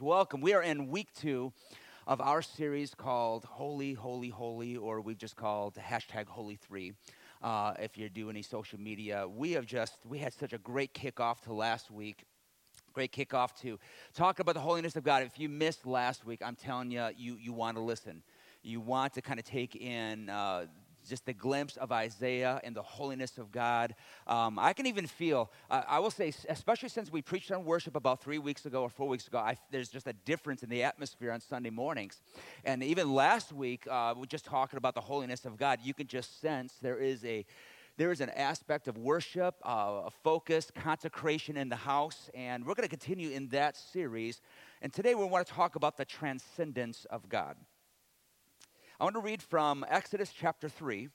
Welcome. We are in week two of our series called Holy, Holy, Holy, or we've just called hashtag Holy Three. Uh, if you do any social media, we have just we had such a great kickoff to last week. Great kickoff to talk about the holiness of God. If you missed last week, I'm telling you, you you want to listen. You want to kind of take in uh, just the glimpse of Isaiah and the holiness of God. Um, I can even feel, uh, I will say, especially since we preached on worship about three weeks ago or four weeks ago, I, there's just a difference in the atmosphere on Sunday mornings. And even last week, uh, we just talking about the holiness of God, you can just sense there is a there is an aspect of worship, uh, a focus, consecration in the house, and we're going to continue in that series. And today we want to talk about the transcendence of God. I want to read from Exodus chapter 3.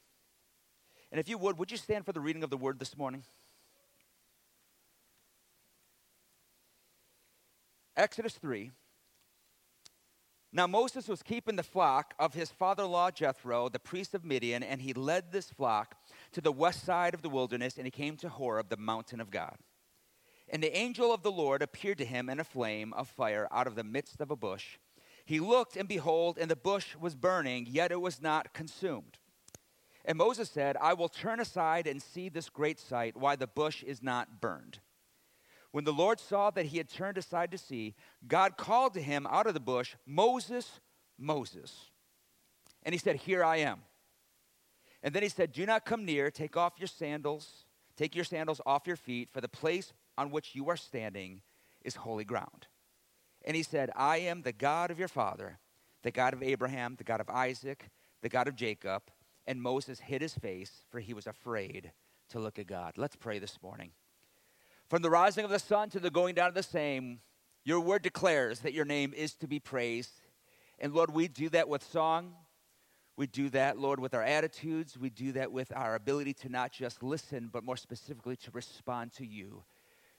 And if you would, would you stand for the reading of the word this morning? Exodus 3. Now Moses was keeping the flock of his father in law Jethro, the priest of Midian, and he led this flock to the west side of the wilderness, and he came to Horeb, the mountain of God. And the angel of the Lord appeared to him in a flame of fire out of the midst of a bush. He looked, and behold, and the bush was burning, yet it was not consumed. And Moses said, I will turn aside and see this great sight, why the bush is not burned. When the Lord saw that he had turned aside to see, God called to him out of the bush, Moses, Moses. And he said, Here I am. And then he said, Do not come near, take off your sandals, take your sandals off your feet, for the place on which you are standing is holy ground. And he said, I am the God of your father, the God of Abraham, the God of Isaac, the God of Jacob. And Moses hid his face, for he was afraid to look at God. Let's pray this morning. From the rising of the sun to the going down of the same, your word declares that your name is to be praised. And Lord, we do that with song. We do that, Lord, with our attitudes. We do that with our ability to not just listen, but more specifically to respond to you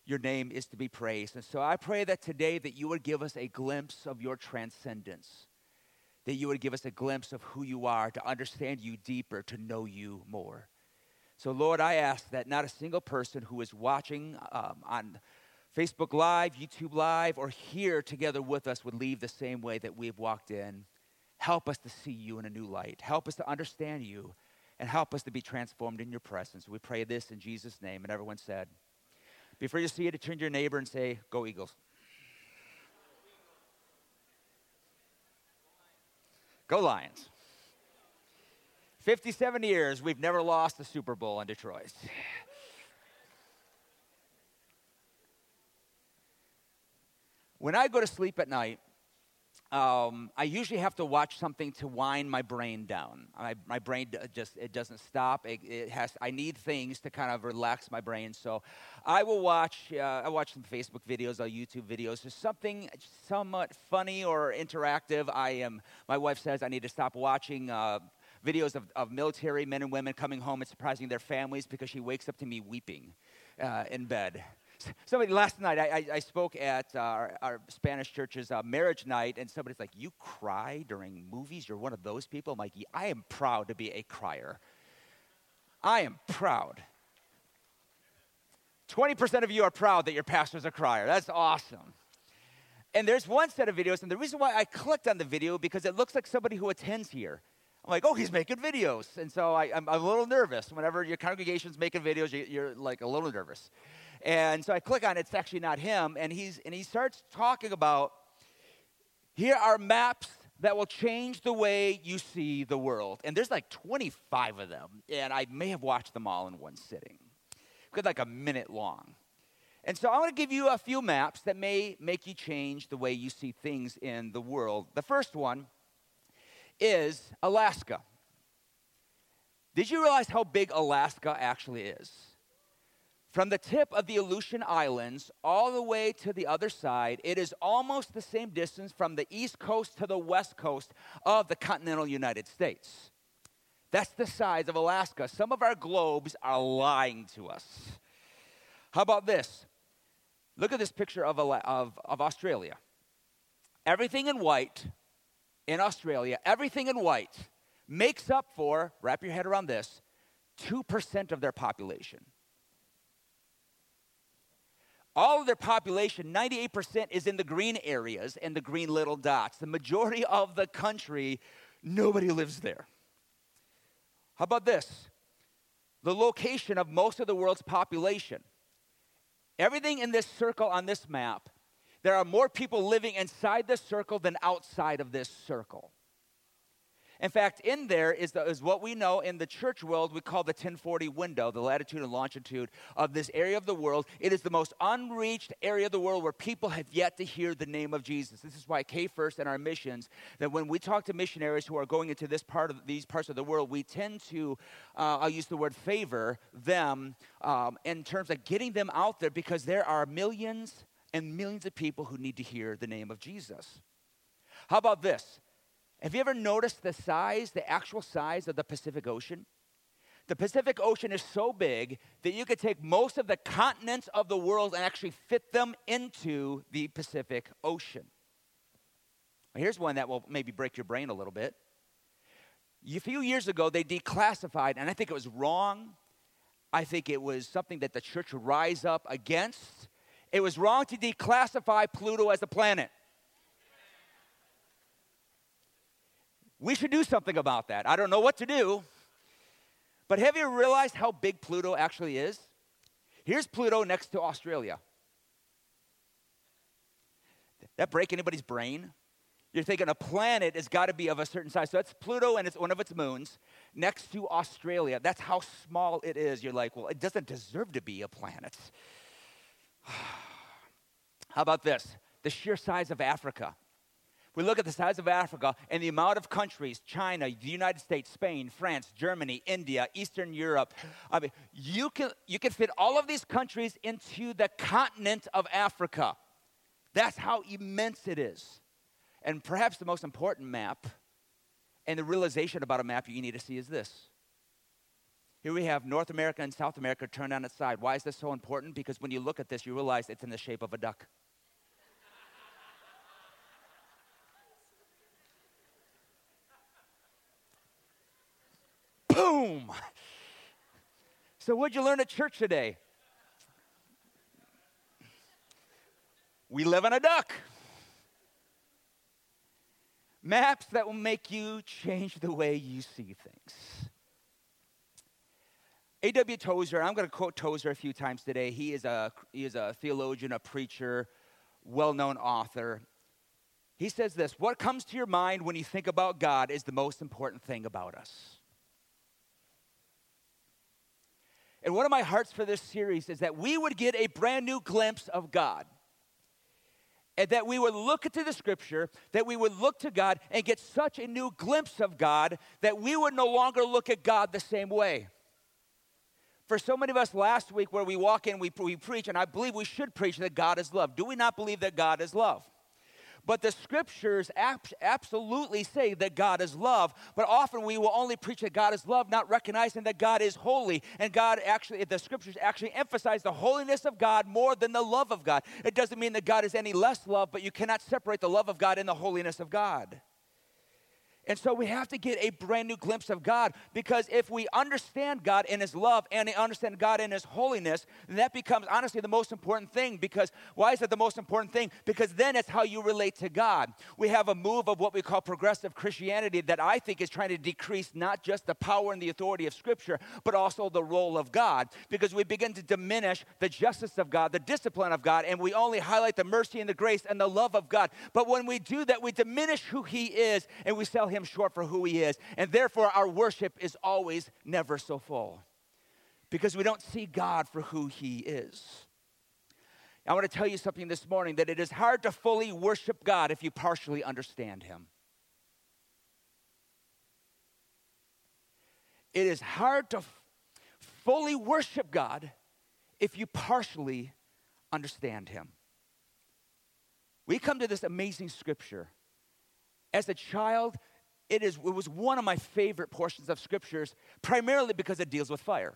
your name is to be praised. And so I pray that today that you would give us a glimpse of your transcendence, that you would give us a glimpse of who you are, to understand you deeper, to know you more. So, Lord, I ask that not a single person who is watching um, on Facebook Live, YouTube Live, or here together with us would leave the same way that we've walked in. Help us to see you in a new light. Help us to understand you, and help us to be transformed in your presence. We pray this in Jesus' name. And everyone said, before you see it, turn to your neighbor and say, Go Eagles. Go Lions. 57 years, we've never lost the Super Bowl in Detroit. When I go to sleep at night, um, I usually have to watch something to wind my brain down. My, my brain just it doesn't stop. It, it, has. I need things to kind of relax my brain. So I will watch. Uh, I watch some Facebook videos, or YouTube videos. There's something somewhat funny or interactive. I am. My wife says I need to stop watching. Uh, videos of, of military men and women coming home and surprising their families because she wakes up to me weeping uh, in bed. Somebody last night, I, I, I spoke at our, our, Spanish church's uh, marriage night, and somebody's like, "You cry during movies? You're one of those people." I'm like, "I am proud to be a crier. I am proud." 20% of you are proud that your pastor's a crier. That's awesome. And there's one set of videos, and the reason why I clicked on the video because it looks like somebody who attends here. I'm like, oh, he's making videos. And so I, am a little nervous. Whenever your congregation's making videos, you, you're like a little nervous. And so I click on it, it's actually not him. And, he's, and he starts talking about here are maps that will change the way you see the world. And there's like 25 of them. And I may have watched them all in one sitting, because like a minute long. And so I want to give you a few maps that may make you change the way you see things in the world. The first one is Alaska. Did you realize how big Alaska actually is? From the tip of the Aleutian Islands all the way to the other side, it is almost the same distance from the east coast to the west coast of the continental United States. That's the size of Alaska. Some of our globes are lying to us. How about this? Look at this picture of, of, of Australia. Everything in white in Australia, everything in white makes up for, wrap your head around this, 2% of their population. All of their population, 98%, is in the green areas and the green little dots. The majority of the country, nobody lives there. How about this? The location of most of the world's population. Everything in this circle on this map, there are more people living inside this circle than outside of this circle. In fact, in there is, the, is what we know in the church world we call the 1040 window, the latitude and longitude of this area of the world. It is the most unreached area of the world where people have yet to hear the name of Jesus. This is why K First and our missions, that when we talk to missionaries who are going into this part of these parts of the world, we tend to, uh, I'll use the word favor them um, in terms of getting them out there because there are millions and millions of people who need to hear the name of Jesus. How about this? Have you ever noticed the size, the actual size of the Pacific Ocean? The Pacific Ocean is so big that you could take most of the continents of the world and actually fit them into the Pacific Ocean. Here's one that will maybe break your brain a little bit. A few years ago, they declassified, and I think it was wrong. I think it was something that the church would rise up against. It was wrong to declassify Pluto as a planet. We should do something about that. I don't know what to do. But have you realized how big Pluto actually is? Here's Pluto next to Australia. That break anybody's brain? You're thinking a planet has got to be of a certain size. So that's Pluto and it's one of its moons next to Australia. That's how small it is. You're like, well, it doesn't deserve to be a planet. how about this? The sheer size of Africa. We look at the size of Africa and the amount of countries China, the United States, Spain, France, Germany, India, Eastern Europe. I mean, you can, you can fit all of these countries into the continent of Africa. That's how immense it is. And perhaps the most important map and the realization about a map you need to see is this. Here we have North America and South America turned on its side. Why is this so important? Because when you look at this, you realize it's in the shape of a duck. Boom! So, what'd you learn at church today? We live on a duck. Maps that will make you change the way you see things. A.W. Tozer, I'm going to quote Tozer a few times today. He is a, he is a theologian, a preacher, well known author. He says this What comes to your mind when you think about God is the most important thing about us. And one of my hearts for this series is that we would get a brand new glimpse of God. And that we would look into the scripture, that we would look to God and get such a new glimpse of God that we would no longer look at God the same way. For so many of us last week, where we walk in, we, we preach, and I believe we should preach that God is love. Do we not believe that God is love? But the scriptures ab- absolutely say that God is love. But often we will only preach that God is love, not recognizing that God is holy. And God actually, the scriptures actually emphasize the holiness of God more than the love of God. It doesn't mean that God is any less love, but you cannot separate the love of God and the holiness of God. And so we have to get a brand new glimpse of God because if we understand God in His love and we understand God in His holiness, then that becomes honestly the most important thing. Because why is that the most important thing? Because then it's how you relate to God. We have a move of what we call progressive Christianity that I think is trying to decrease not just the power and the authority of Scripture, but also the role of God. Because we begin to diminish the justice of God, the discipline of God, and we only highlight the mercy and the grace and the love of God. But when we do that, we diminish who He is and we sell Him him short for who he is. And therefore, our worship is always never so full because we don't see God for who he is. I want to tell you something this morning that it is hard to fully worship God if you partially understand him. It is hard to f- fully worship God if you partially understand him. We come to this amazing scripture. As a child, it, is, it was one of my favorite portions of scriptures, primarily because it deals with fire.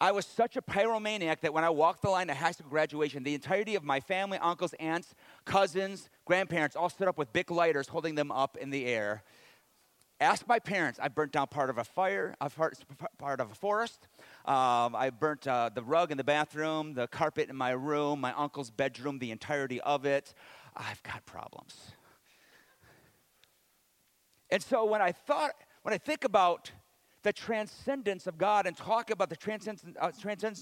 I was such a pyromaniac that when I walked the line at high school graduation, the entirety of my family, uncles, aunts, cousins, grandparents all stood up with big lighters holding them up in the air. Ask my parents. I burnt down part of a fire, part of a forest. Um, I burnt uh, the rug in the bathroom, the carpet in my room, my uncle's bedroom, the entirety of it. I've got problems. And so when I thought, when I think about the transcendence of God and talk about the transcendence, uh,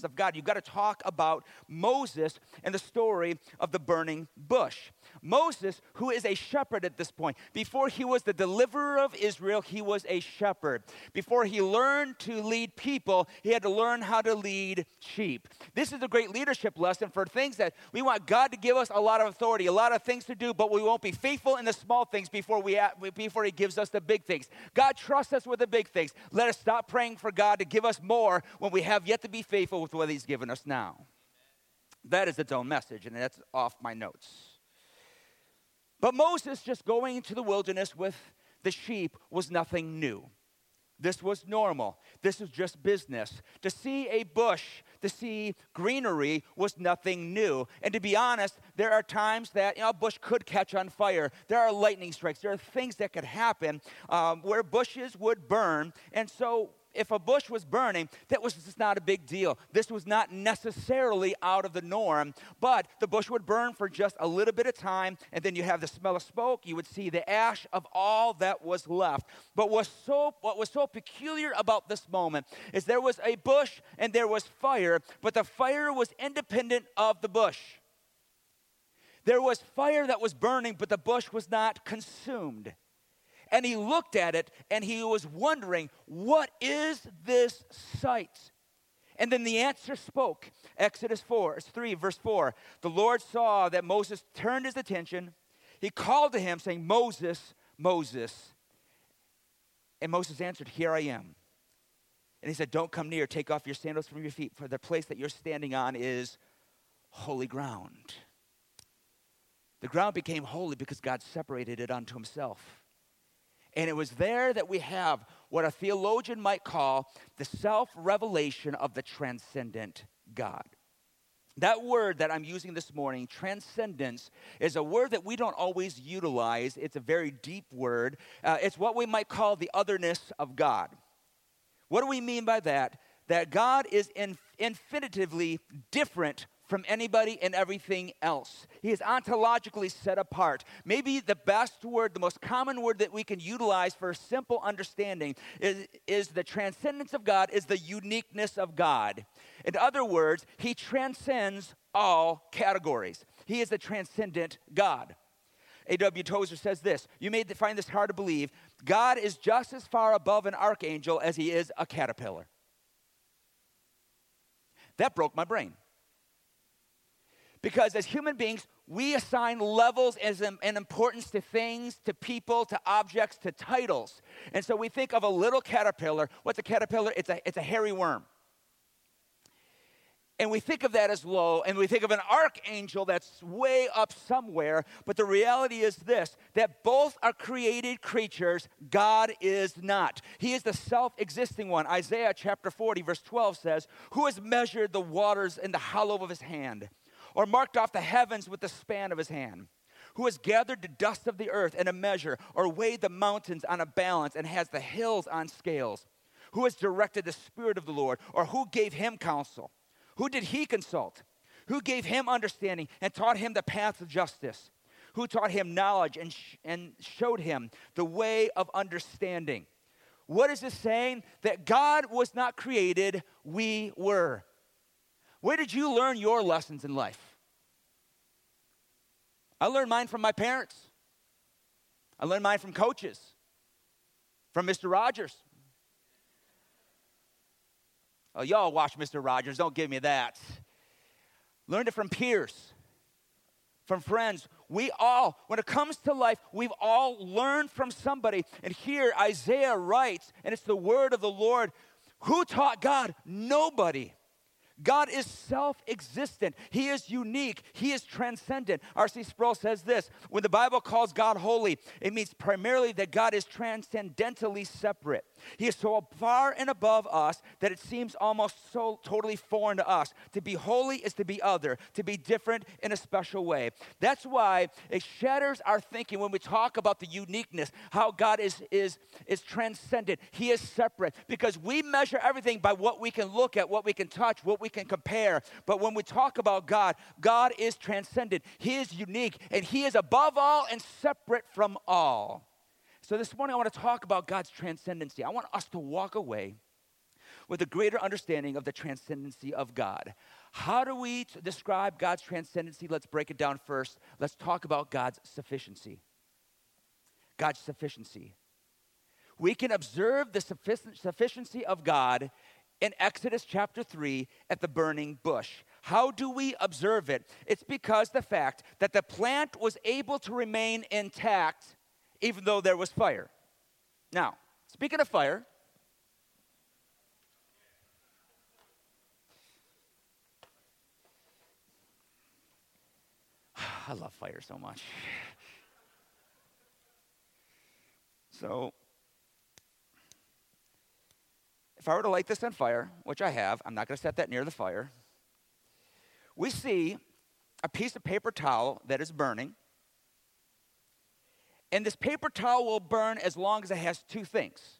of God, you've got to talk about Moses and the story of the burning bush. Moses, who is a shepherd at this point, before he was the deliverer of Israel, he was a shepherd. Before he learned to lead people, he had to learn how to lead sheep. This is a great leadership lesson for things that we want God to give us a lot of authority, a lot of things to do, but we won't be faithful in the small things before, we, before he gives us the big things. God trusts us with the big things. Let us stop praying for God to give us more when we have yet to be faithful with what he's given us now. That is its own message, and that's off my notes. But Moses just going into the wilderness with the sheep was nothing new. This was normal. This was just business. To see a bush, to see greenery was nothing new. And to be honest, there are times that you know, a bush could catch on fire. There are lightning strikes. There are things that could happen um, where bushes would burn. And so if a bush was burning, that was just not a big deal. This was not necessarily out of the norm, but the bush would burn for just a little bit of time, and then you have the smell of smoke. You would see the ash of all that was left. But was so, what was so peculiar about this moment is there was a bush and there was fire, but the fire was independent of the bush. There was fire that was burning, but the bush was not consumed and he looked at it and he was wondering, What is this sight? And then the answer spoke. Exodus 4, 3, verse 4. The Lord saw that Moses turned his attention. He called to him, saying, Moses, Moses. And Moses answered, Here I am. And he said, Don't come near. Take off your sandals from your feet, for the place that you're standing on is holy ground. The ground became holy because God separated it unto himself. And it was there that we have what a theologian might call the self revelation of the transcendent God. That word that I'm using this morning, transcendence, is a word that we don't always utilize. It's a very deep word. Uh, it's what we might call the otherness of God. What do we mean by that? That God is in, infinitively different from anybody and everything else. He is ontologically set apart. Maybe the best word, the most common word that we can utilize for a simple understanding is, is the transcendence of God, is the uniqueness of God. In other words, He transcends all categories. He is the transcendent God. A.W. Tozer says this You may find this hard to believe. God is just as far above an archangel as he is a caterpillar. That broke my brain. Because as human beings, we assign levels and importance to things, to people, to objects, to titles. And so we think of a little caterpillar. What's a caterpillar? It's a, it's a hairy worm. And we think of that as low, and we think of an archangel that's way up somewhere. But the reality is this that both are created creatures, God is not. He is the self existing one. Isaiah chapter 40, verse 12 says, Who has measured the waters in the hollow of his hand? Or marked off the heavens with the span of his hand? Who has gathered the dust of the earth in a measure, or weighed the mountains on a balance, and has the hills on scales? Who has directed the Spirit of the Lord, or who gave him counsel? Who did he consult? Who gave him understanding and taught him the paths of justice? Who taught him knowledge and, sh- and showed him the way of understanding? What is this saying? That God was not created, we were. Where did you learn your lessons in life? I learned mine from my parents. I learned mine from coaches, from Mr. Rogers. Oh, y'all watch Mr. Rogers. Don't give me that. Learned it from peers, from friends. We all, when it comes to life, we've all learned from somebody. And here Isaiah writes, and it's the word of the Lord. Who taught God? Nobody. God is self existent. He is unique. He is transcendent. R.C. Sproul says this when the Bible calls God holy, it means primarily that God is transcendentally separate. He is so far and above us that it seems almost so totally foreign to us. To be holy is to be other, to be different in a special way. That's why it shatters our thinking when we talk about the uniqueness, how God is, is, is transcendent. He is separate because we measure everything by what we can look at, what we can touch, what we can compare. But when we talk about God, God is transcendent. He is unique and He is above all and separate from all. So this morning I want to talk about God's transcendency. I want us to walk away with a greater understanding of the transcendency of God. How do we describe God's transcendency? Let's break it down first. Let's talk about God's sufficiency. God's sufficiency. We can observe the sufficiency of God in Exodus chapter 3 at the burning bush. How do we observe it? It's because the fact that the plant was able to remain intact even though there was fire. Now, speaking of fire, I love fire so much. So, if I were to light this on fire, which I have, I'm not going to set that near the fire. We see a piece of paper towel that is burning. And this paper towel will burn as long as it has two things.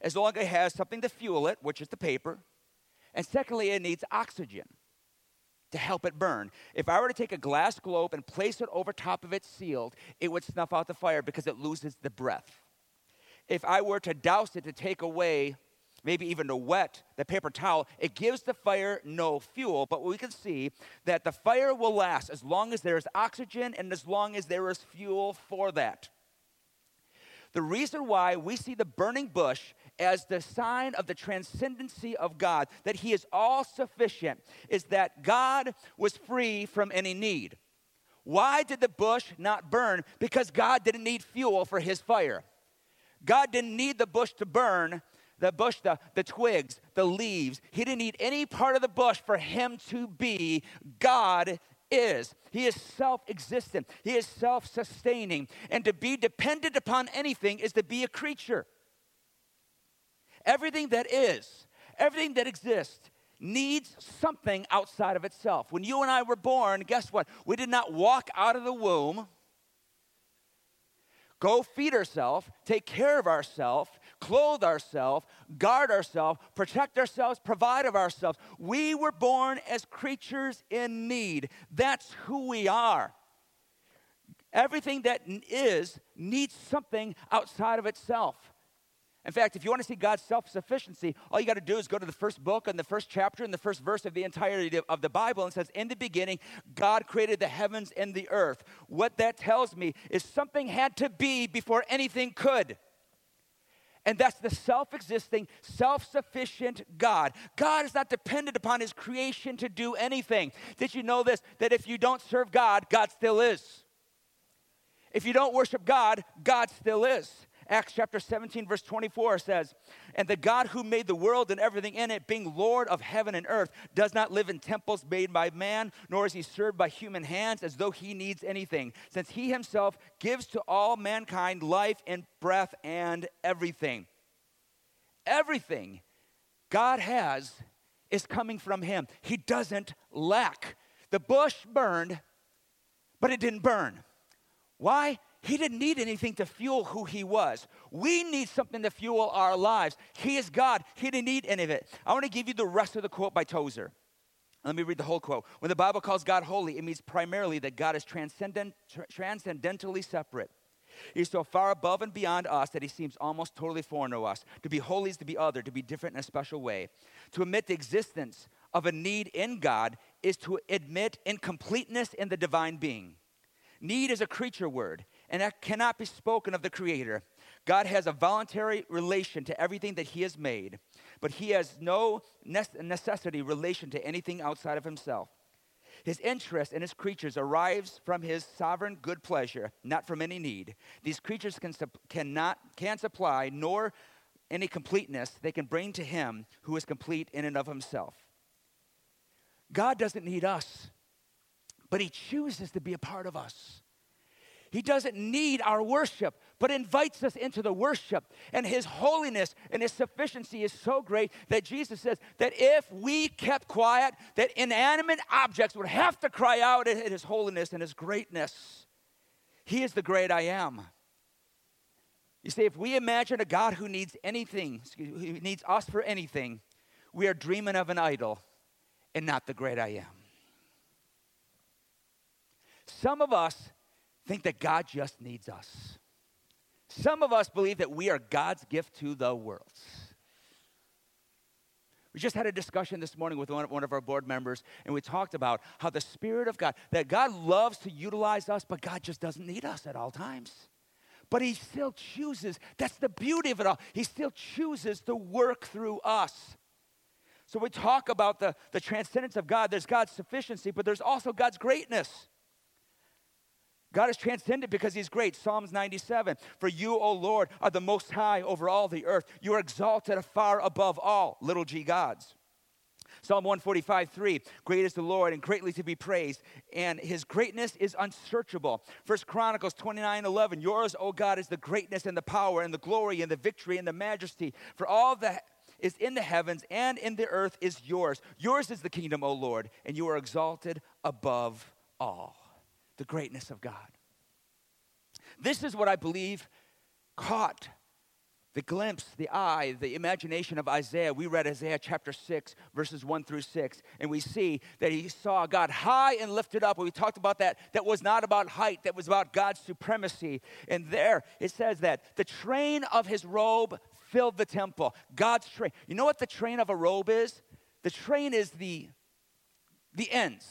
As long as it has something to fuel it, which is the paper, and secondly, it needs oxygen to help it burn. If I were to take a glass globe and place it over top of it sealed, it would snuff out the fire because it loses the breath. If I were to douse it to take away maybe even to wet the paper towel, it gives the fire no fuel. But we can see that the fire will last as long as there is oxygen and as long as there is fuel for that. The reason why we see the burning bush as the sign of the transcendency of God, that He is all sufficient, is that God was free from any need. Why did the bush not burn? Because God didn't need fuel for His fire. God didn't need the bush to burn the bush, the, the twigs, the leaves. He didn't need any part of the bush for him to be. God is. He is self existent, He is self sustaining. And to be dependent upon anything is to be a creature. Everything that is, everything that exists, needs something outside of itself. When you and I were born, guess what? We did not walk out of the womb, go feed ourselves, take care of ourselves, clothe ourselves, guard ourselves, protect ourselves, provide of ourselves. We were born as creatures in need. That's who we are. Everything that is needs something outside of itself. In fact, if you want to see God's self sufficiency, all you got to do is go to the first book and the first chapter and the first verse of the entirety of the Bible and says, In the beginning, God created the heavens and the earth. What that tells me is something had to be before anything could. And that's the self existing, self sufficient God. God is not dependent upon his creation to do anything. Did you know this? That if you don't serve God, God still is. If you don't worship God, God still is. Acts chapter 17, verse 24 says, And the God who made the world and everything in it, being Lord of heaven and earth, does not live in temples made by man, nor is he served by human hands as though he needs anything, since he himself gives to all mankind life and breath and everything. Everything God has is coming from him. He doesn't lack. The bush burned, but it didn't burn. Why? He didn't need anything to fuel who he was. We need something to fuel our lives. He is God. He didn't need any of it. I want to give you the rest of the quote by Tozer. Let me read the whole quote. When the Bible calls God holy, it means primarily that God is transcendent, transcendentally separate. He's so far above and beyond us that he seems almost totally foreign to us. To be holy is to be other, to be different in a special way. To admit the existence of a need in God is to admit incompleteness in the divine being. Need is a creature word and that cannot be spoken of the Creator. God has a voluntary relation to everything that He has made, but He has no necessity relation to anything outside of Himself. His interest in His creatures arrives from His sovereign good pleasure, not from any need. These creatures can, cannot, can supply nor any completeness they can bring to Him who is complete in and of Himself. God doesn't need us, but He chooses to be a part of us. He doesn't need our worship, but invites us into the worship. And His holiness and His sufficiency is so great that Jesus says that if we kept quiet, that inanimate objects would have to cry out at His holiness and His greatness. He is the great I am. You see, if we imagine a God who needs anything, who needs us for anything, we are dreaming of an idol and not the great I am. Some of us think that God just needs us. Some of us believe that we are God's gift to the world. We just had a discussion this morning with one, of our board members, and we talked about how the Spirit of God, that God loves to utilize us, but God just doesn't need us at all times. But He still chooses, that's the beauty of it all. He still chooses to work through us. So we talk about the, the transcendence of God. There's God's sufficiency, but there's also God's greatness. God is transcendent because He's great. Psalms 97 For you, O Lord, are the most high over all the earth. You are exalted far above all little g gods. Psalm 145, 3, great is the Lord and greatly to be praised, and his greatness is unsearchable. First Chronicles 29, 11, yours, O God, is the greatness and the power and the glory and the victory and the majesty. For all that is in the heavens and in the earth is yours. Yours is the kingdom, O Lord, and you are exalted above all the greatness of God. This is what I believe caught the glimpse, the eye, the imagination of Isaiah. We read Isaiah chapter 6, verses 1 through 6, and we see that he saw God high and lifted up. We talked about that. That was not about height, that was about God's supremacy. And there it says that the train of his robe filled the temple. God's train. You know what the train of a robe is? The train is the, the ends.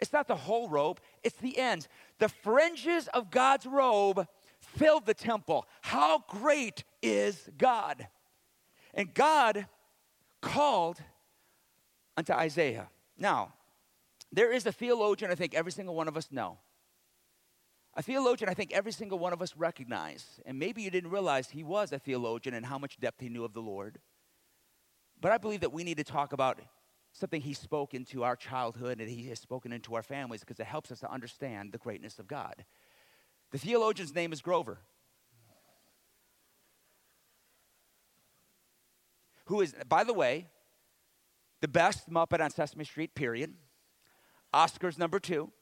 It's not the whole robe, it's the ends. The fringes of God's robe filled the temple. How great is God? And God called unto Isaiah. Now, there is a theologian I think every single one of us know. A theologian I think every single one of us recognize. And maybe you didn't realize he was a theologian and how much depth he knew of the Lord. But I believe that we need to talk about something he spoke into our childhood and he has spoken into our families because it helps us to understand the greatness of God. The theologian's name is Grover. Who is, by the way, the best Muppet on Sesame Street, period. Oscar's number two.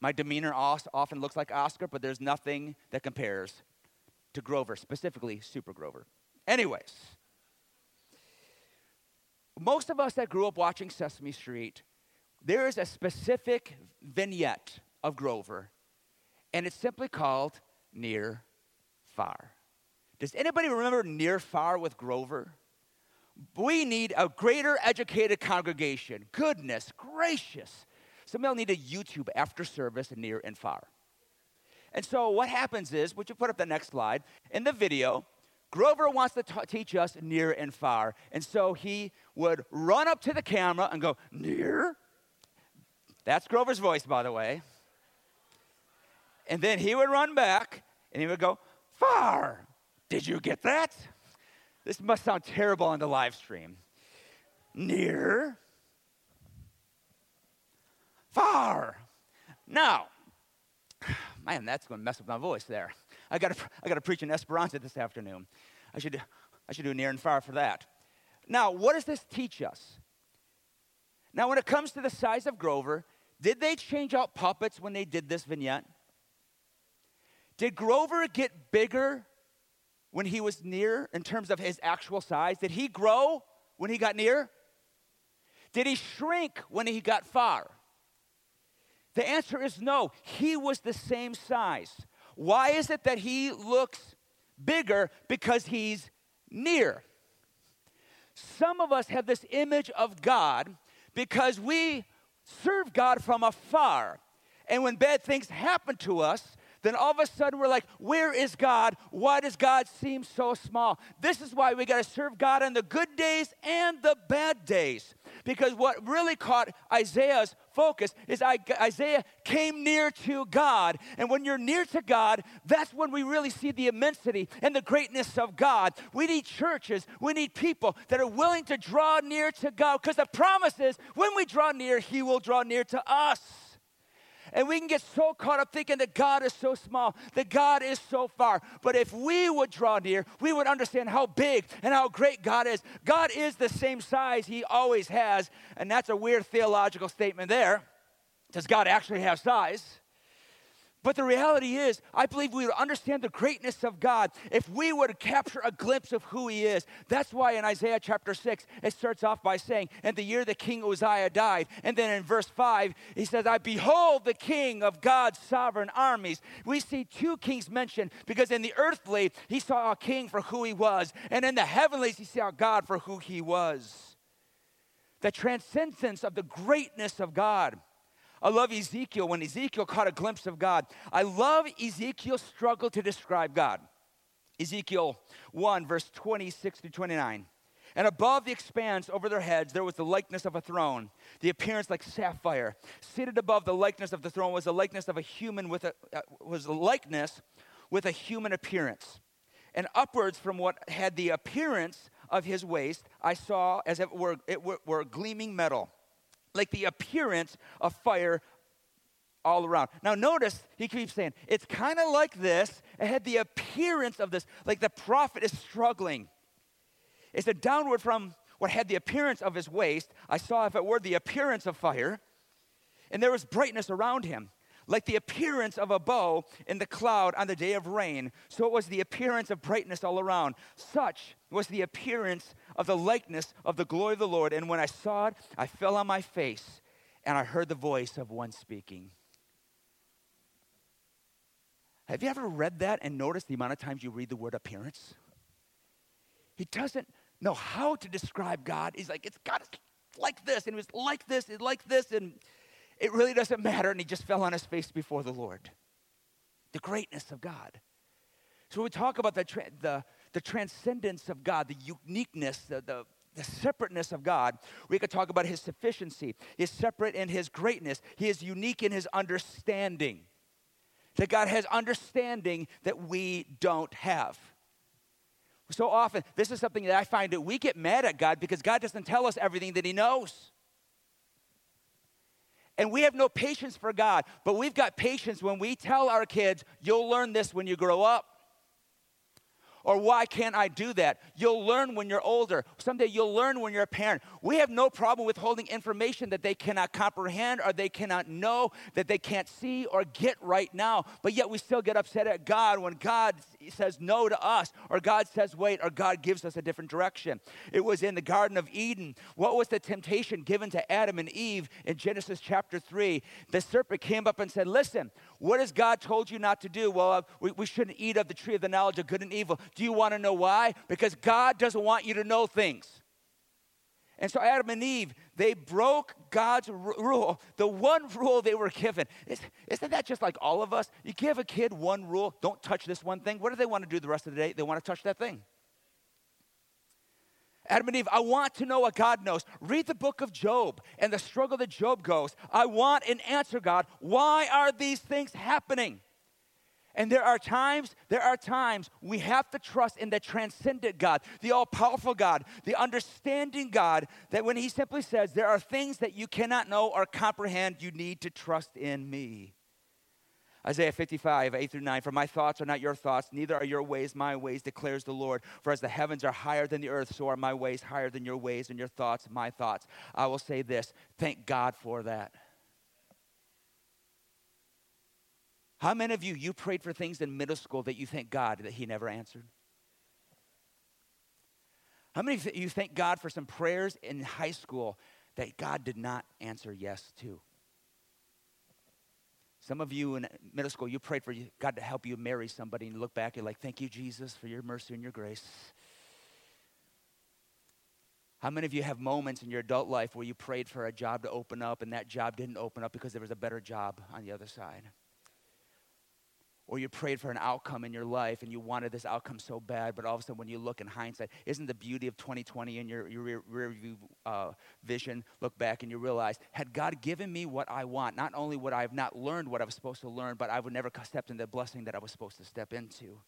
My demeanor often looks like Oscar, but there's nothing that compares to Grover, specifically Super Grover. Anyways, most of us that grew up watching Sesame Street, there is a specific vignette of Grover, and it's simply called Near Far. Does anybody remember Near Far with Grover? We need a greater educated congregation. Goodness gracious. Somebody will need a YouTube after service near and far. And so what happens is, would you put up the next slide? In the video, Grover wants to t- teach us near and far. And so he would run up to the camera and go, Near? That's Grover's voice, by the way. And then he would run back and he would go, Far. Did you get that? This must sound terrible on the live stream. Near. Far. Now, man, that's going to mess with my voice there. I got to I got to preach in Esperanto this afternoon. I should I should do near and far for that. Now, what does this teach us? Now, when it comes to the size of Grover, did they change out puppets when they did this vignette? Did Grover get bigger when he was near in terms of his actual size? Did he grow when he got near? Did he shrink when he got far? The answer is no. He was the same size. Why is it that he looks bigger? Because he's near. Some of us have this image of God because we serve God from afar. And when bad things happen to us, then all of a sudden we're like, where is God? Why does God seem so small? This is why we got to serve God on the good days and the bad days. Because what really caught Isaiah's focus is Isaiah came near to God. And when you're near to God, that's when we really see the immensity and the greatness of God. We need churches, we need people that are willing to draw near to God because the promise is when we draw near, He will draw near to us. And we can get so caught up thinking that God is so small, that God is so far. But if we would draw near, we would understand how big and how great God is. God is the same size He always has. And that's a weird theological statement there. Does God actually have size? But the reality is, I believe we would understand the greatness of God if we would capture a glimpse of who He is. That's why in Isaiah chapter 6, it starts off by saying, And the year that King Uzziah died. And then in verse 5, he says, I behold the King of God's sovereign armies. We see two kings mentioned because in the earthly, he saw a king for who he was. And in the heavenlies, he saw God for who he was. The transcendence of the greatness of God. I love Ezekiel when Ezekiel caught a glimpse of God. I love Ezekiel's struggle to describe God. Ezekiel 1, verse 26 through 29. And above the expanse over their heads, there was the likeness of a throne, the appearance like sapphire. Seated above the likeness of the throne was the likeness of a human with a, uh, was a likeness with a human appearance. And upwards from what had the appearance of his waist, I saw as if it were, it were, were gleaming metal like the appearance of fire all around. Now, notice he keeps saying, it's kind of like this. It had the appearance of this, like the prophet is struggling. It's a downward from what had the appearance of his waist. I saw, if it were, the appearance of fire, and there was brightness around him like the appearance of a bow in the cloud on the day of rain. So it was the appearance of brightness all around. Such was the appearance of the likeness of the glory of the Lord. And when I saw it, I fell on my face and I heard the voice of one speaking. Have you ever read that and noticed the amount of times you read the word appearance? He doesn't know how to describe God. He's like, it's God like this, and it was like this, and like this, and it really doesn't matter. And he just fell on his face before the Lord. The greatness of God. So we talk about the, tra- the, the transcendence of God, the uniqueness, the, the, the separateness of God. We could talk about his sufficiency. He's separate in his greatness, he is unique in his understanding. That God has understanding that we don't have. So often, this is something that I find that we get mad at God because God doesn't tell us everything that He knows. And we have no patience for God, but we've got patience when we tell our kids, you'll learn this when you grow up. Or why can't I do that? You'll learn when you're older. Someday you'll learn when you're a parent. We have no problem with holding information that they cannot comprehend or they cannot know, that they can't see or get right now. But yet we still get upset at God when God says no to us, or God says wait, or God gives us a different direction. It was in the Garden of Eden. What was the temptation given to Adam and Eve in Genesis chapter 3? The serpent came up and said, Listen, what has God told you not to do? Well, uh, we, we shouldn't eat of the tree of the knowledge of good and evil. Do you want to know why? Because God doesn't want you to know things. And so Adam and Eve, they broke God's rule, the one rule they were given. Isn't that just like all of us? You give a kid one rule, don't touch this one thing. What do they want to do the rest of the day? They want to touch that thing. Adam and Eve, I want to know what God knows. Read the book of Job and the struggle that Job goes. I want an answer, God. Why are these things happening? And there are times, there are times we have to trust in the transcendent God, the all powerful God, the understanding God, that when He simply says, There are things that you cannot know or comprehend, you need to trust in me. Isaiah 55, 8 through 9. For my thoughts are not your thoughts, neither are your ways my ways, declares the Lord. For as the heavens are higher than the earth, so are my ways higher than your ways, and your thoughts my thoughts. I will say this thank God for that. How many of you, you prayed for things in middle school that you thank God that He never answered? How many of you thank God for some prayers in high school that God did not answer yes to? Some of you in middle school, you prayed for God to help you marry somebody, and you look back, you're like, thank you, Jesus, for your mercy and your grace. How many of you have moments in your adult life where you prayed for a job to open up and that job didn't open up because there was a better job on the other side? Or you prayed for an outcome in your life and you wanted this outcome so bad, but all of a sudden when you look in hindsight, isn't the beauty of 2020 in your, your rear, view uh, vision, look back and you realize, had God given me what I want, not only would I have not learned what I was supposed to learn, but I would never step into the blessing that I was supposed to step into.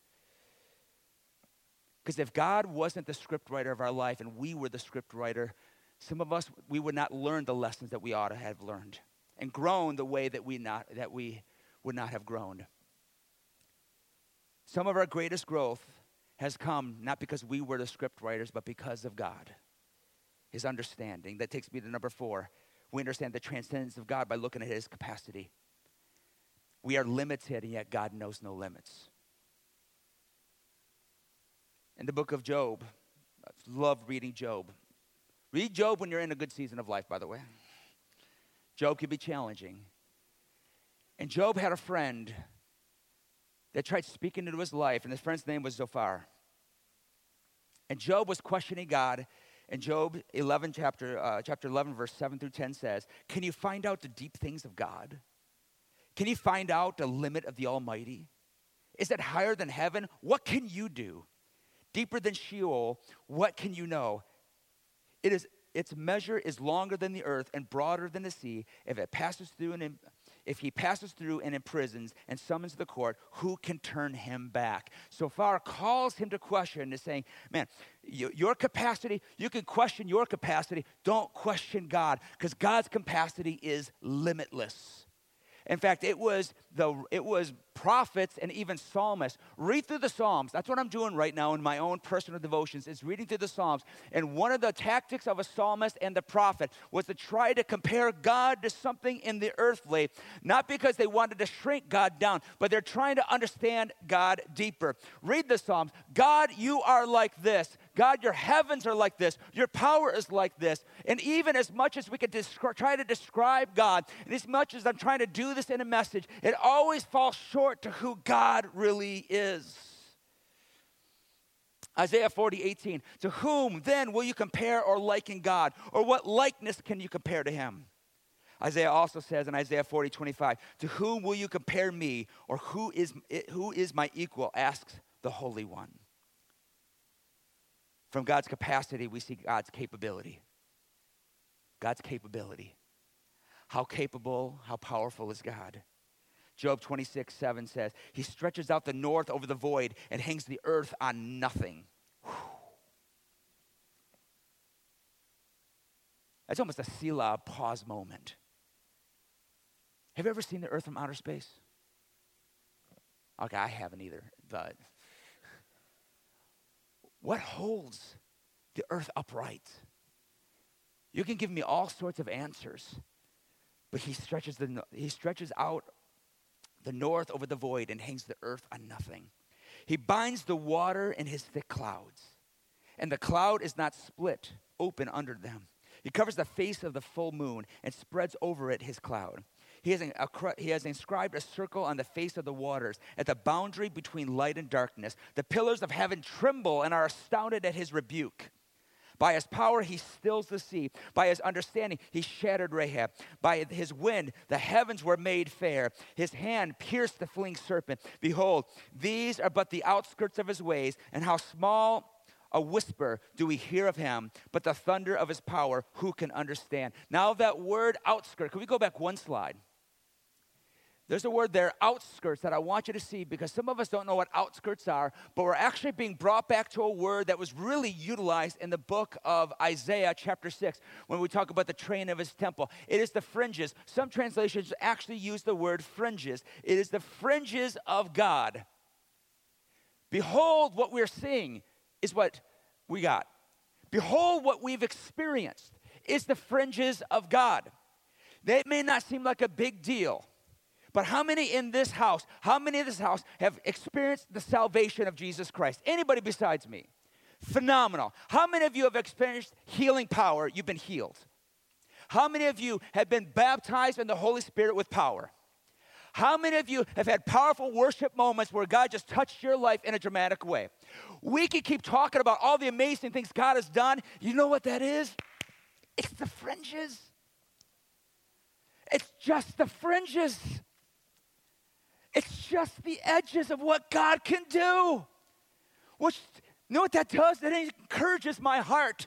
Because if God wasn't the script writer of our life and we were the script writer, some of us, we would not learn the lessons that we ought to have learned. and grown the way that we, not, that we would not have grown. Some of our greatest growth has come not because we were the script writers, but because of God, His understanding. That takes me to number four. We understand the transcendence of God by looking at His capacity. We are limited, and yet God knows no limits. In the book of Job, I love reading Job. Read Job when you're in a good season of life, by the way. Job can be challenging. And Job had a friend that tried speaking into his life, and his friend's name was Zophar. And Job was questioning God. And Job 11, chapter, uh, chapter 11, verse 7 through 10 says, Can you find out the deep things of God? Can you find out the limit of the Almighty? Is it higher than heaven? What can you do? Deeper than Sheol, what can you know? It is, its measure is longer than the earth and broader than the sea. If it passes through and if he passes through and imprisons and summons the court, who can turn him back? Zophar calls him to question, is saying, man, your capacity, you can question your capacity. Don't question God, because God's capacity is limitless. In fact, it was the it was prophets and even psalmists. Read through the Psalms. That's what I'm doing right now in my own personal devotions, is reading through the Psalms. And one of the tactics of a psalmist and the prophet was to try to compare God to something in the earthly, not because they wanted to shrink God down, but they're trying to understand God deeper. Read the Psalms. God, you are like this. God, your heavens are like this. Your power is like this. And even as much as we could descri- try to describe God, and as much as I'm trying to do this in a message, it always falls short to who God really is. Isaiah 40, 18. To whom then will you compare or liken God? Or what likeness can you compare to him? Isaiah also says in Isaiah 40, 25, To whom will you compare me? Or who is, who is my equal? asks the Holy One. From God's capacity, we see God's capability. God's capability. How capable, how powerful is God? Job 26, 7 says, He stretches out the north over the void and hangs the earth on nothing. Whew. That's almost a Selah pause moment. Have you ever seen the earth from outer space? Okay, I haven't either, but what holds the earth upright? You can give me all sorts of answers, but he stretches, the, he stretches out the north over the void and hangs the earth on nothing. He binds the water in his thick clouds, and the cloud is not split open under them. He covers the face of the full moon and spreads over it his cloud. He has, inscribed a circle on the face of the waters at the boundary between light and darkness. The pillars of heaven tremble and are astounded at his rebuke. By his power, he stills the sea. By his understanding, he shattered Rahab. By his wind, the heavens were made fair. His hand pierced the fleeing serpent. Behold, these are but the outskirts of his ways, and how small a whisper do we hear of him, but the thunder of his power, who can understand? Now, that word outskirt, can we go back one slide? There's a word there, outskirts, that I want you to see because some of us don't know what outskirts are, but we're actually being brought back to a word that was really utilized in the book of Isaiah, chapter 6, when we talk about the train of his temple. It is the fringes. Some translations actually use the word fringes. It is the fringes of God. Behold, what we're seeing is what we got. Behold, what we've experienced is the fringes of God. They may not seem like a big deal but how many in this house, how many in this house have experienced the salvation of Jesus Christ? Anybody besides me? Phenomenal. How many of you have experienced healing power? You've been healed. How many of you have been baptized in the Holy Spirit with power? How many of you have had powerful worship moments where God just touched your life in a dramatic way? We can keep talking about all the amazing things God has done. You know what that is? It's the fringes. It's just the fringes. It's just the edges of what God can do. Which, you know what that does? That encourages my heart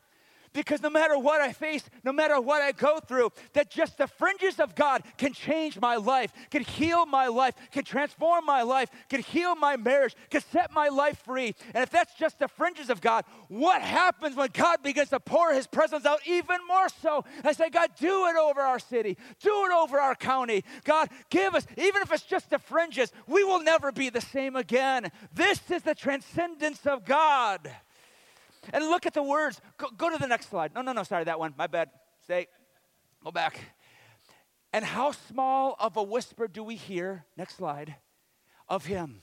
Because no matter what I face, no matter what I go through, that just the fringes of God can change my life, can heal my life, can transform my life, can heal my marriage, can set my life free. And if that's just the fringes of God, what happens when God begins to pour his presence out even more so? I say, God, do it over our city, do it over our county. God, give us, even if it's just the fringes, we will never be the same again. This is the transcendence of God. And look at the words. Go, go to the next slide. No, no, no, sorry, that one. My bad. Stay. Go back. And how small of a whisper do we hear, next slide, of Him?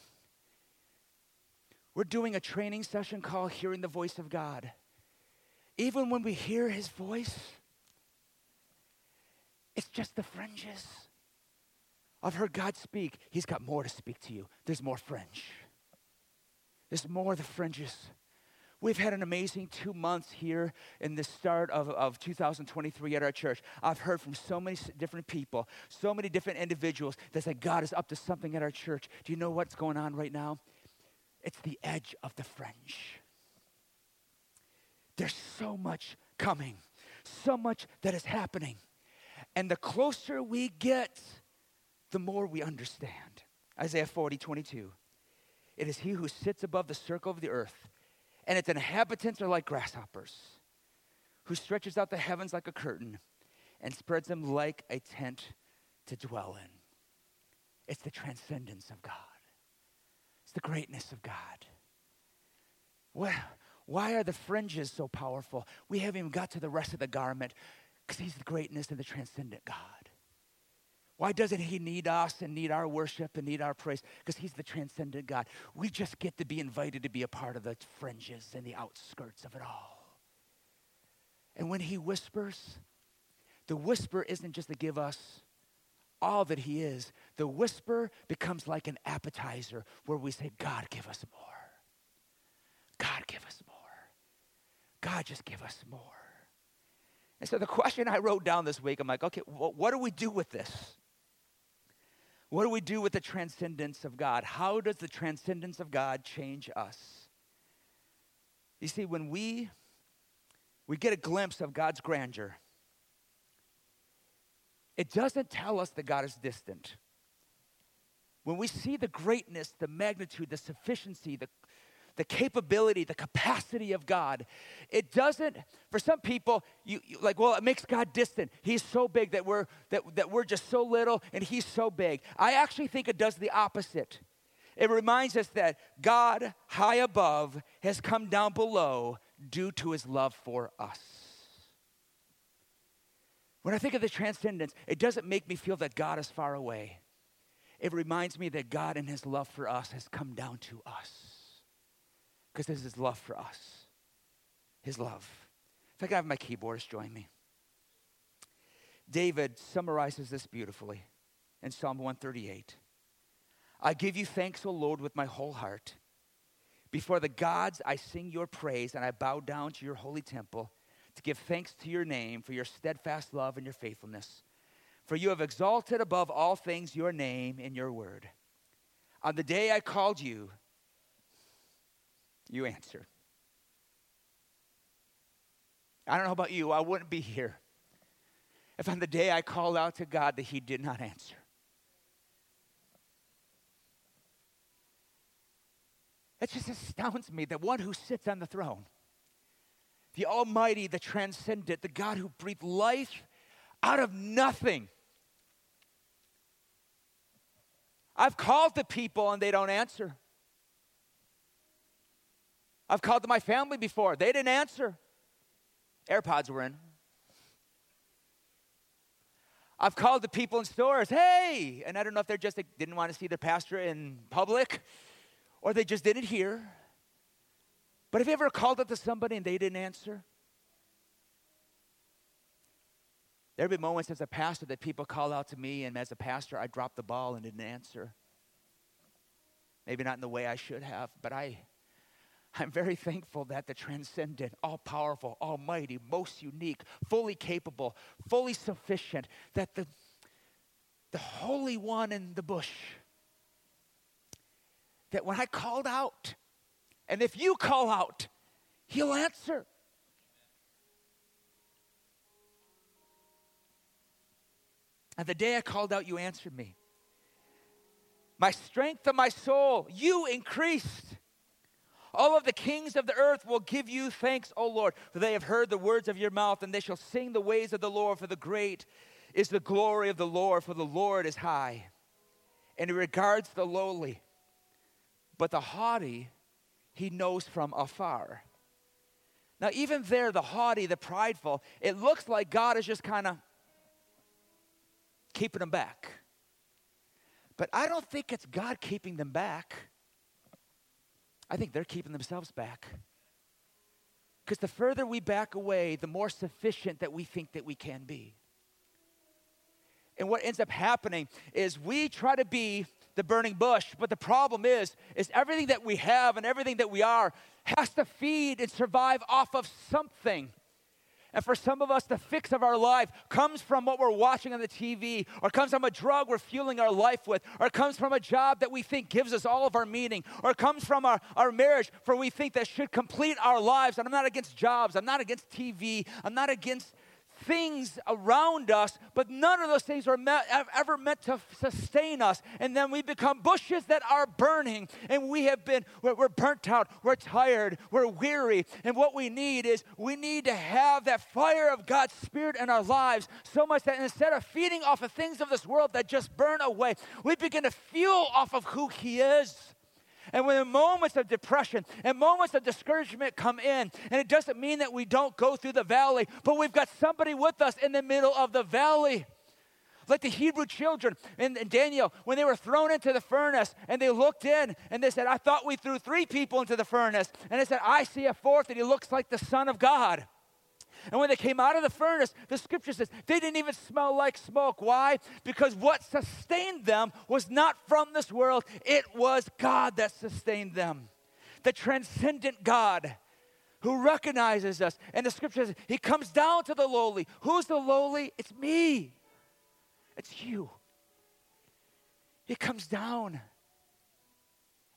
We're doing a training session called Hearing the Voice of God. Even when we hear His voice, it's just the fringes. I've heard God speak. He's got more to speak to you. There's more fringe. There's more the fringes. We've had an amazing two months here in the start of, of 2023 at our church. I've heard from so many different people, so many different individuals that say God is up to something at our church. Do you know what's going on right now? It's the edge of the fringe. There's so much coming, so much that is happening. And the closer we get, the more we understand. Isaiah 40, 22. It is he who sits above the circle of the earth and its inhabitants are like grasshoppers, who stretches out the heavens like a curtain and spreads them like a tent to dwell in. It's the transcendence of God, it's the greatness of God. Well, why are the fringes so powerful? We haven't even got to the rest of the garment because He's the greatness and the transcendent God. Why doesn't he need us and need our worship and need our praise? Because he's the transcendent God. We just get to be invited to be a part of the fringes and the outskirts of it all. And when he whispers, the whisper isn't just to give us all that he is, the whisper becomes like an appetizer where we say, God, give us more. God, give us more. God, just give us more. And so the question I wrote down this week, I'm like, okay, well, what do we do with this? What do we do with the transcendence of God? How does the transcendence of God change us? You see, when we we get a glimpse of God's grandeur, it doesn't tell us that God is distant. When we see the greatness, the magnitude, the sufficiency, the the capability, the capacity of God. It doesn't, for some people, you, you, like, well, it makes God distant. He's so big that we're that, that we're just so little and he's so big. I actually think it does the opposite. It reminds us that God high above has come down below due to his love for us. When I think of the transcendence, it doesn't make me feel that God is far away. It reminds me that God, and his love for us, has come down to us because this is his love for us. His love. If I could have my keyboardist join me. David summarizes this beautifully in Psalm 138. I give you thanks, O Lord, with my whole heart. Before the gods, I sing your praise, and I bow down to your holy temple to give thanks to your name for your steadfast love and your faithfulness. For you have exalted above all things your name and your word. On the day I called you, you answered. I don't know about you, I wouldn't be here if on the day I called out to God that He did not answer. It just astounds me that one who sits on the throne, the Almighty, the transcendent, the God who breathed life out of nothing. I've called the people and they don't answer. I've called to my family before. They didn't answer. AirPods were in. I've called the people in stores, hey, and I don't know if they're just they didn't want to see their pastor in public or they just didn't hear. But have you ever called up to somebody and they didn't answer? There have been moments as a pastor that people call out to me, and as a pastor, I dropped the ball and didn't answer. Maybe not in the way I should have, but I I'm very thankful that the transcendent, all powerful, almighty, most unique, fully capable, fully sufficient, that the, the Holy One in the bush, that when I called out, and if you call out, He'll answer. And the day I called out, you answered me. My strength of my soul, you increased. All of the kings of the earth will give you thanks, O Lord, for they have heard the words of your mouth, and they shall sing the ways of the Lord, for the great is the glory of the Lord, for the Lord is high, and he regards the lowly. But the haughty he knows from afar. Now, even there, the haughty, the prideful, it looks like God is just kind of keeping them back. But I don't think it's God keeping them back. I think they're keeping themselves back. Because the further we back away, the more sufficient that we think that we can be. And what ends up happening is we try to be the burning bush, but the problem is is everything that we have and everything that we are has to feed and survive off of something. And for some of us, the fix of our life comes from what we're watching on the TV, or comes from a drug we're fueling our life with, or comes from a job that we think gives us all of our meaning, or comes from our, our marriage for we think that should complete our lives. And I'm not against jobs, I'm not against TV, I'm not against things around us, but none of those things are met, ever meant to sustain us. And then we become bushes that are burning, and we have been, we're, we're burnt out, we're tired, we're weary. And what we need is we need to have that fire of God's Spirit in our lives so much that instead of feeding off of things of this world that just burn away, we begin to fuel off of who He is. And when moments of depression and moments of discouragement come in, and it doesn't mean that we don't go through the valley, but we've got somebody with us in the middle of the valley. Like the Hebrew children and, Daniel, when they were thrown into the furnace and they looked in and they said, I thought we threw three people into the furnace. And they said, I see a fourth and he looks like the Son of God. And when they came out of the furnace, the scripture says they didn't even smell like smoke. Why? Because what sustained them was not from this world, it was God that sustained them. The transcendent God who recognizes us. And the scripture says he comes down to the lowly. Who's the lowly? It's me, it's you. He comes down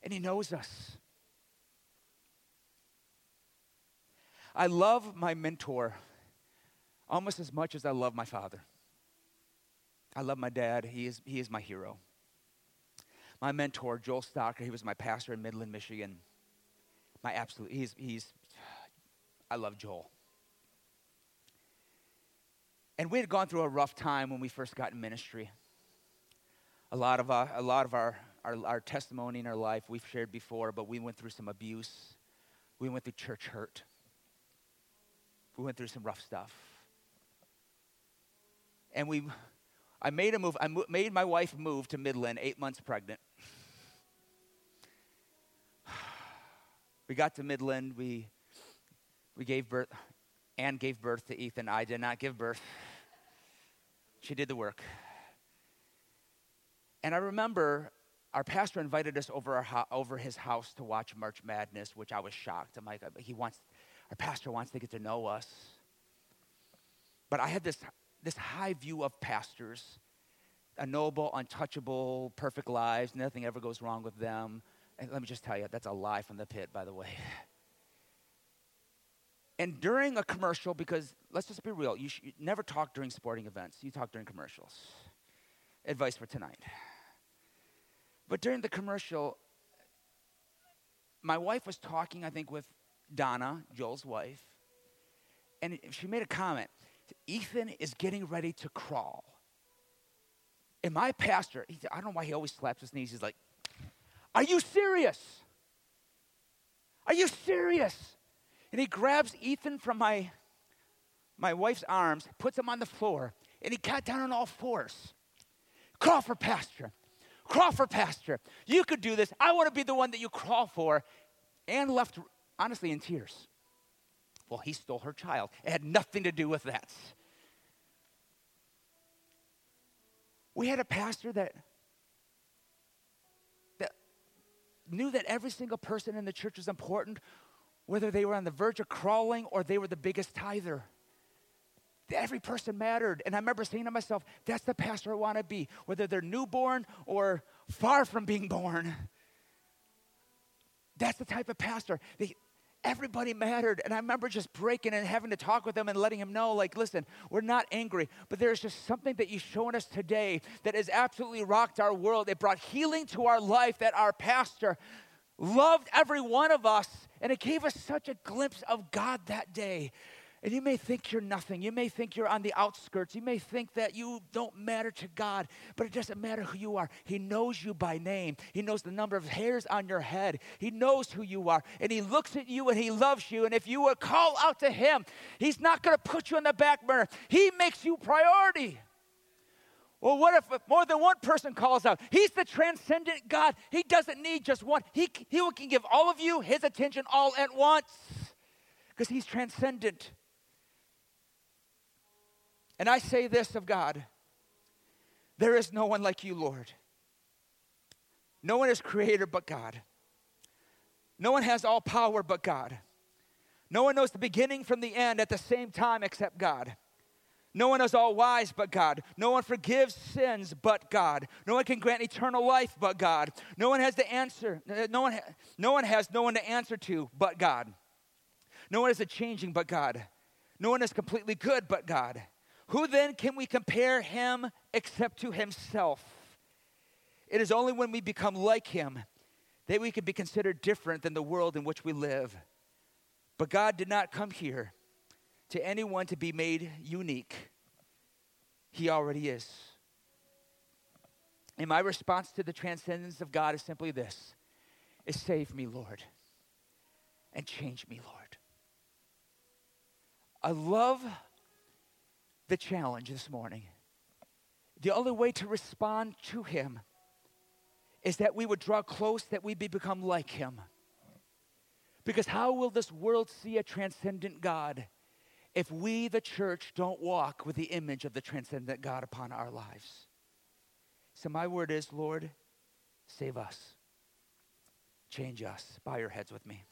and he knows us. I love my mentor almost as much as I love my father. I love my dad. He is, he is my hero. My mentor, Joel Stocker, he was my pastor in Midland, Michigan. My absolute, he's, he's, I love Joel. And we had gone through a rough time when we first got in ministry. A lot of, uh, a lot of our, our, our testimony in our life we've shared before, but we went through some abuse. We went through church hurt. We went through some rough stuff. And we, I made a move, I mo- made my wife move to Midland, eight months pregnant. We got to Midland, we, we gave birth, Anne gave birth to Ethan. I did not give birth. She did the work. And I remember our pastor invited us over, our over his house to watch March Madness, which I was shocked. I'm like, uh, he wants, our pastor wants to get to know us. But I had this, this high view of pastors a noble, untouchable, perfect lives. Nothing ever goes wrong with them. And let me just tell you, that's a lie from the pit, by the way. And during a commercial, because let's just be real, you, you never talk during sporting events, you talk during commercials. Advice for tonight. But during the commercial, my wife was talking, I think, with Donna, Joel's wife, and she made a comment Ethan is getting ready to crawl. And my pastor, he, I don't know why he always slaps his knees. He's like, Are you serious? Are you serious? And he grabs Ethan from my, my wife's arms, puts him on the floor, and he got down on all fours. Crawl for pastor. Crawl for pastor. You could do this. I want to be the one that you crawl for. And left honestly in tears. Well, he stole her child. It had nothing to do with that. We had a pastor that, that knew that every single person in the church was important, whether they were on the verge of crawling or they were the biggest tither. Every person mattered. And I remember saying to myself, that's the pastor I want to be, whether they're newborn or far from being born. That's the type of pastor. Everybody mattered. And I remember just breaking and having to talk with him and letting him know, like, listen, we're not angry, but there's just something that you've shown us today that has absolutely rocked our world. It brought healing to our life that our pastor loved every one of us, and it gave us such a glimpse of God that day. And you may think you're nothing. You may think you're on the outskirts. You may think that you don't matter to God, but it doesn't matter who you are. He knows you by name. He knows the number of hairs on your head. He knows who you are. And He looks at you and He loves you. And if you will call out to Him, He's not going to put you on the back burner. He makes you priority. Well, what if more than one person calls out? He's the transcendent God. He doesn't need just one. He, he can give all of you His attention all at once because He's transcendent. And I say this of God there is no one like you, Lord. No one is creator but God. No one has all power but God. No one knows the beginning from the end at the same time except God. No one is all wise but God. No one forgives sins but God. No one can grant eternal life but God. No one has the answer. Uh, no one, no one has no one to answer to but God. No one is a changing but God. No one is completely good but God. Who then can we compare him except to himself? It is only when we become like him that we can be considered different than the world in which we live. But God did not come here to anyone to be made unique. He already is. And my response to the transcendence of God is simply this is save me, Lord, and change me, Lord. I love the challenge this morning. The only way to respond to Him is that we would draw close, that we be become like Him. Because how will this world see a transcendent God if we, the church, don't walk with the image of the transcendent God upon our lives? So, my word is, Lord, save us, change us. Bow your heads with me.